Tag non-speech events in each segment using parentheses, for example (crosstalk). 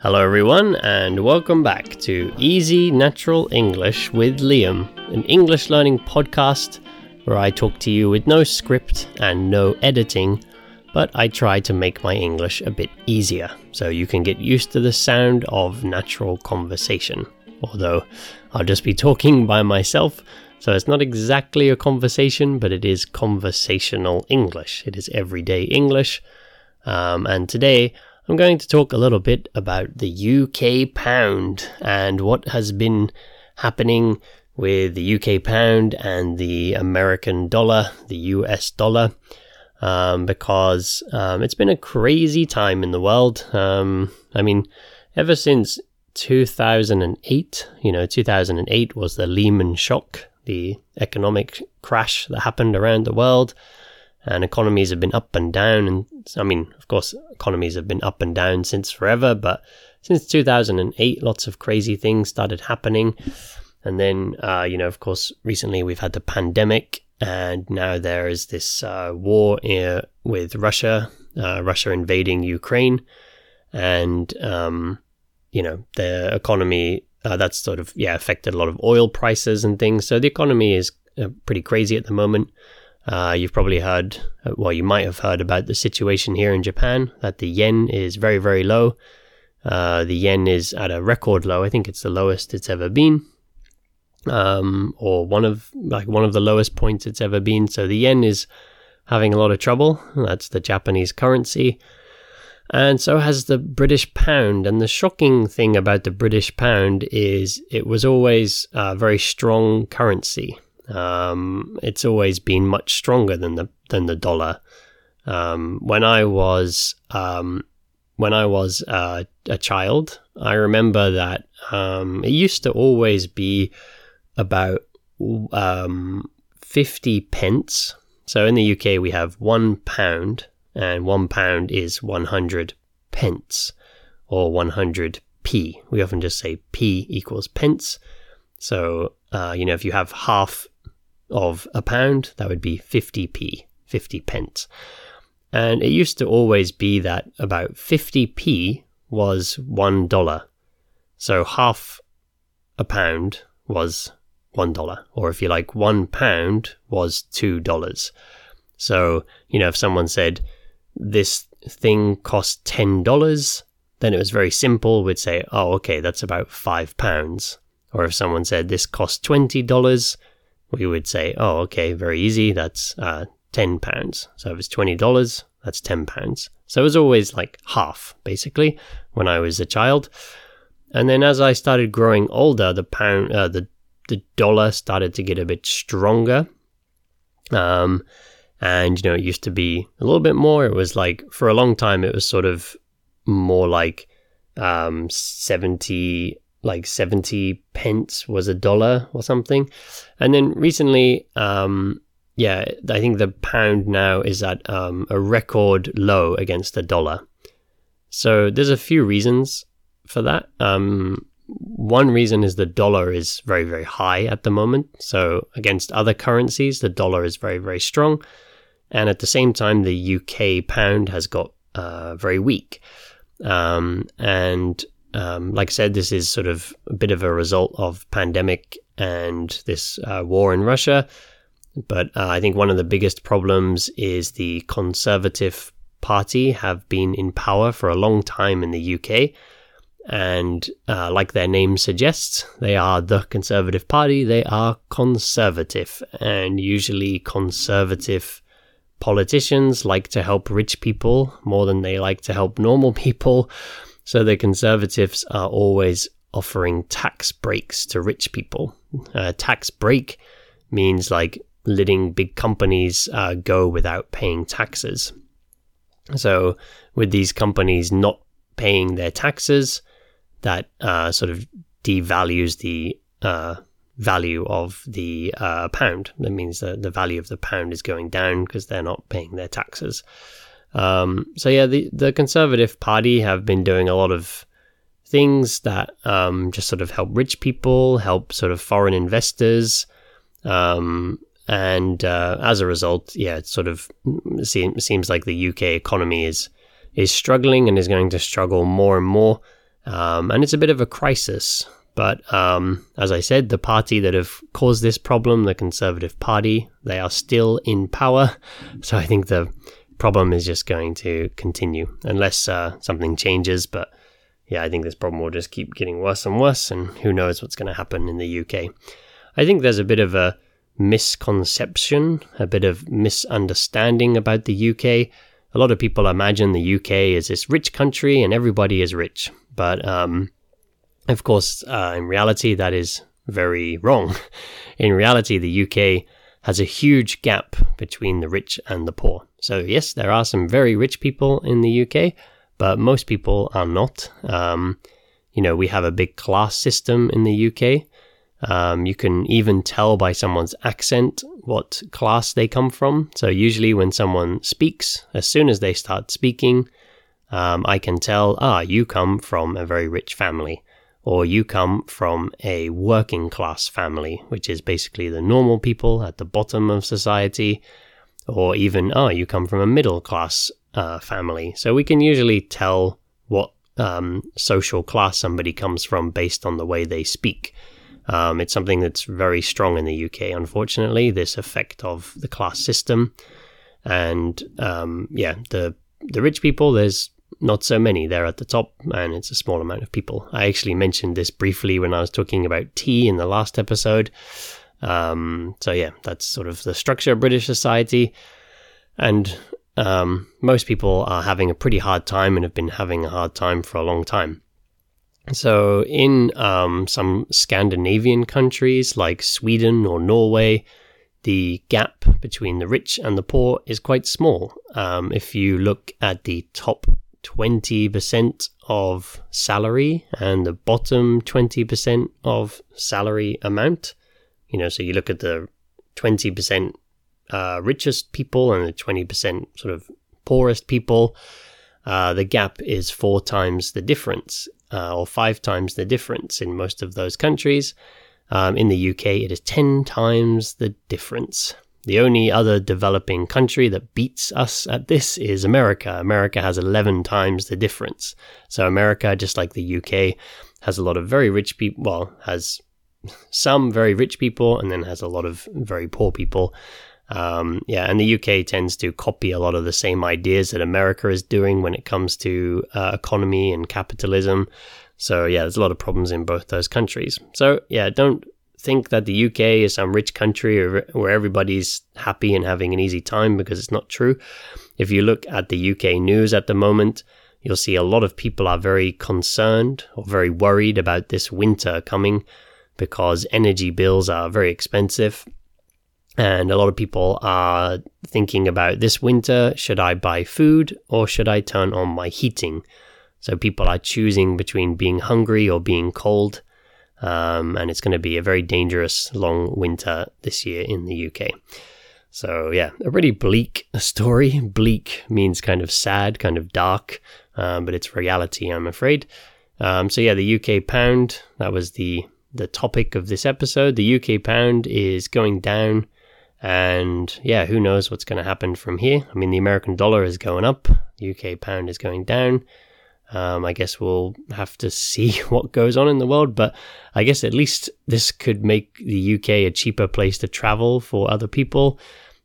Hello, everyone, and welcome back to Easy Natural English with Liam, an English learning podcast where I talk to you with no script and no editing, but I try to make my English a bit easier so you can get used to the sound of natural conversation. Although I'll just be talking by myself, so it's not exactly a conversation, but it is conversational English. It is everyday English. Um, and today, I'm going to talk a little bit about the UK pound and what has been happening with the UK pound and the American dollar, the US dollar, um, because um, it's been a crazy time in the world. Um, I mean, ever since 2008, you know, 2008 was the Lehman shock, the economic crash that happened around the world and economies have been up and down. And I mean, of course, economies have been up and down since forever, but since 2008, lots of crazy things started happening. And then, uh, you know, of course, recently we've had the pandemic, and now there is this uh, war with Russia, uh, Russia invading Ukraine, and um, you know the economy uh, that's sort of yeah affected a lot of oil prices and things. So the economy is uh, pretty crazy at the moment. Uh, you've probably heard, uh, well, you might have heard about the situation here in Japan that the yen is very, very low. Uh, the yen is at a record low. I think it's the lowest it's ever been, um, or one of like one of the lowest points it's ever been. So the yen is having a lot of trouble. That's the Japanese currency. And so has the British pound. And the shocking thing about the British pound is it was always a very strong currency. Um, it's always been much stronger than the than the dollar. Um, when I was um, when I was uh, a child, I remember that um, it used to always be about um, fifty pence. So in the UK, we have one pound, and one pound is one hundred pence or one hundred p. We often just say p equals pence. So uh, you know, if you have half of a pound, that would be 50p, 50 pence. And it used to always be that about 50p was $1. So half a pound was $1. Or if you like, one pound was $2. So, you know, if someone said this thing cost $10, then it was very simple. We'd say, oh, okay, that's about five pounds. Or if someone said this cost $20, we would say, oh, okay, very easy. That's uh, 10 pounds. So if it's $20, that's 10 pounds. So it was always like half, basically, when I was a child. And then as I started growing older, the pound, uh, the, the dollar started to get a bit stronger. Um, and, you know, it used to be a little bit more. It was like, for a long time, it was sort of more like um, 70 like 70 pence was a dollar or something. And then recently, um, yeah, I think the pound now is at um, a record low against the dollar. So there's a few reasons for that. Um, one reason is the dollar is very, very high at the moment. So against other currencies, the dollar is very, very strong. And at the same time, the UK pound has got uh, very weak. Um, and um, like I said, this is sort of a bit of a result of pandemic and this uh, war in Russia. But uh, I think one of the biggest problems is the Conservative Party have been in power for a long time in the UK. And uh, like their name suggests, they are the Conservative Party. They are conservative. And usually, conservative politicians like to help rich people more than they like to help normal (laughs) people. So the Conservatives are always offering tax breaks to rich people. A tax break means like letting big companies uh, go without paying taxes. So, with these companies not paying their taxes, that uh, sort of devalues the uh, value of the uh, pound. That means that the value of the pound is going down because they're not paying their taxes. Um, so yeah, the the Conservative Party have been doing a lot of things that um, just sort of help rich people, help sort of foreign investors, um, and uh, as a result, yeah, it sort of seems seems like the UK economy is is struggling and is going to struggle more and more Um, and it's a bit of a crisis. But um, as I said, the party that have caused this problem, the Conservative Party, they are still in power. (laughs) So I think the problem is just going to continue unless uh, something changes. But yeah, I think this problem will just keep getting worse and worse. And who knows what's going to happen in the UK. I think there's a bit of a misconception, a bit of misunderstanding about the UK. A lot of people imagine the UK is this rich country and everybody is rich. But um, of course, uh, in reality, that is very wrong. (laughs) In reality, the UK has a huge gap between the rich and the poor. So, yes, there are some very rich people in the UK, but most people are not. Um, you know, we have a big class system in the UK. Um, you can even tell by someone's accent what class they come from. So, usually, when someone speaks, as soon as they start speaking, um, I can tell, ah, you come from a very rich family or you come from a working class family, which is basically the normal people at the bottom of society, or even, oh, you come from a middle class uh, family. So we can usually tell what um, social class somebody comes from based on the way they speak. Um, it's something that's very strong in the UK, unfortunately, this effect of the class system. And um, yeah, the the rich people, there's not so many They're at the top, and it's a small amount of people. I actually mentioned this briefly when I was talking about tea in the last episode. Um, so, yeah, that's sort of the structure of British society. And um, most people are having a pretty hard time and have been having a hard time for a long time. So, in um, some Scandinavian countries like Sweden or Norway, the gap between the rich and the poor is quite small. Um, if you look at the top 20% of salary and the bottom 20% of salary amount. You know, so you look at the 20% uh, richest people and the 20% sort of poorest people. Uh, the gap is four times the difference, uh, or five times the difference in most of those countries. Um, in the UK, it is 10 times the difference. The only other developing country that beats us at this is America. America has 11 times the difference. So, America, just like the UK, has a lot of very rich people, well, has some very rich people and then has a lot of very poor people. Um, yeah, and the UK tends to copy a lot of the same ideas that America is doing when it comes to uh, economy and capitalism. So, yeah, there's a lot of problems in both those countries. So, yeah, don't think that the UK is some rich country where everybody's happy and having an easy time because it's not true. If you look at the UK news at the moment, you'll see a lot of people are very concerned or very worried about this winter coming because energy bills are very expensive. And a lot of people are thinking about this winter should I buy food or should I turn on my heating? So people are choosing between being hungry or being cold. Um, and it's going to be a very dangerous long winter this year in the UK. So, yeah, a pretty bleak story. Bleak means kind of sad, kind of dark, um, but it's reality, I'm afraid. Um, so, yeah, the UK pound, that was the, the topic of this episode. The UK pound is going down. And yeah, who knows what's going to happen from here? I mean, the American dollar is going up, the UK pound is going down. Um, I guess we'll have to (laughs) see what goes on in the world, but I guess at least this could make the UK a cheaper place to travel for other people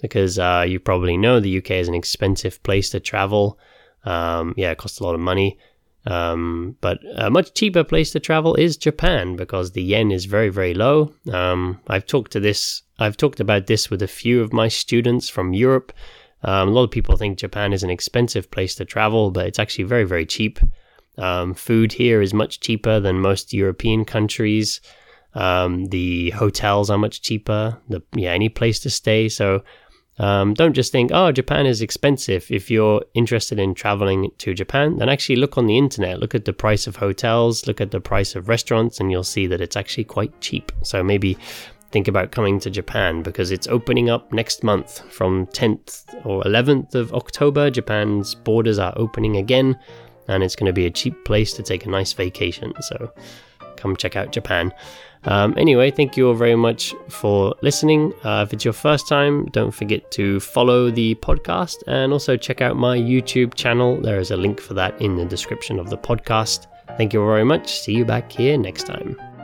because uh, you probably know the UK is an expensive place to travel. Um, yeah, it costs a lot of money. Um, but a much cheaper place to travel is Japan because the yen is very, very low. Um, I've talked to this, I've talked about this with a few of my students from Europe um, a lot of people think Japan is an expensive place to travel, but it's actually very, very cheap. Um, food here is much cheaper than most European countries. Um, the hotels are much cheaper. The yeah, any place to stay. So um, don't just think, oh, Japan is expensive. If you're interested in traveling to Japan, then actually look on the internet. Look at the price of hotels. Look at the price of restaurants, and you'll see that it's actually quite cheap. So maybe think about coming to Japan because it's opening up next month from 10th or 11th of October. Japan's borders are opening again, and it's going to be a cheap place to take a nice vacation. So come check out Japan. Um, anyway, thank you all very much for listening. Uh, if it's your first time, don't forget to follow the podcast and also check out my YouTube channel. There is a link for that in the description of the podcast. Thank you all very much. See you back here next time.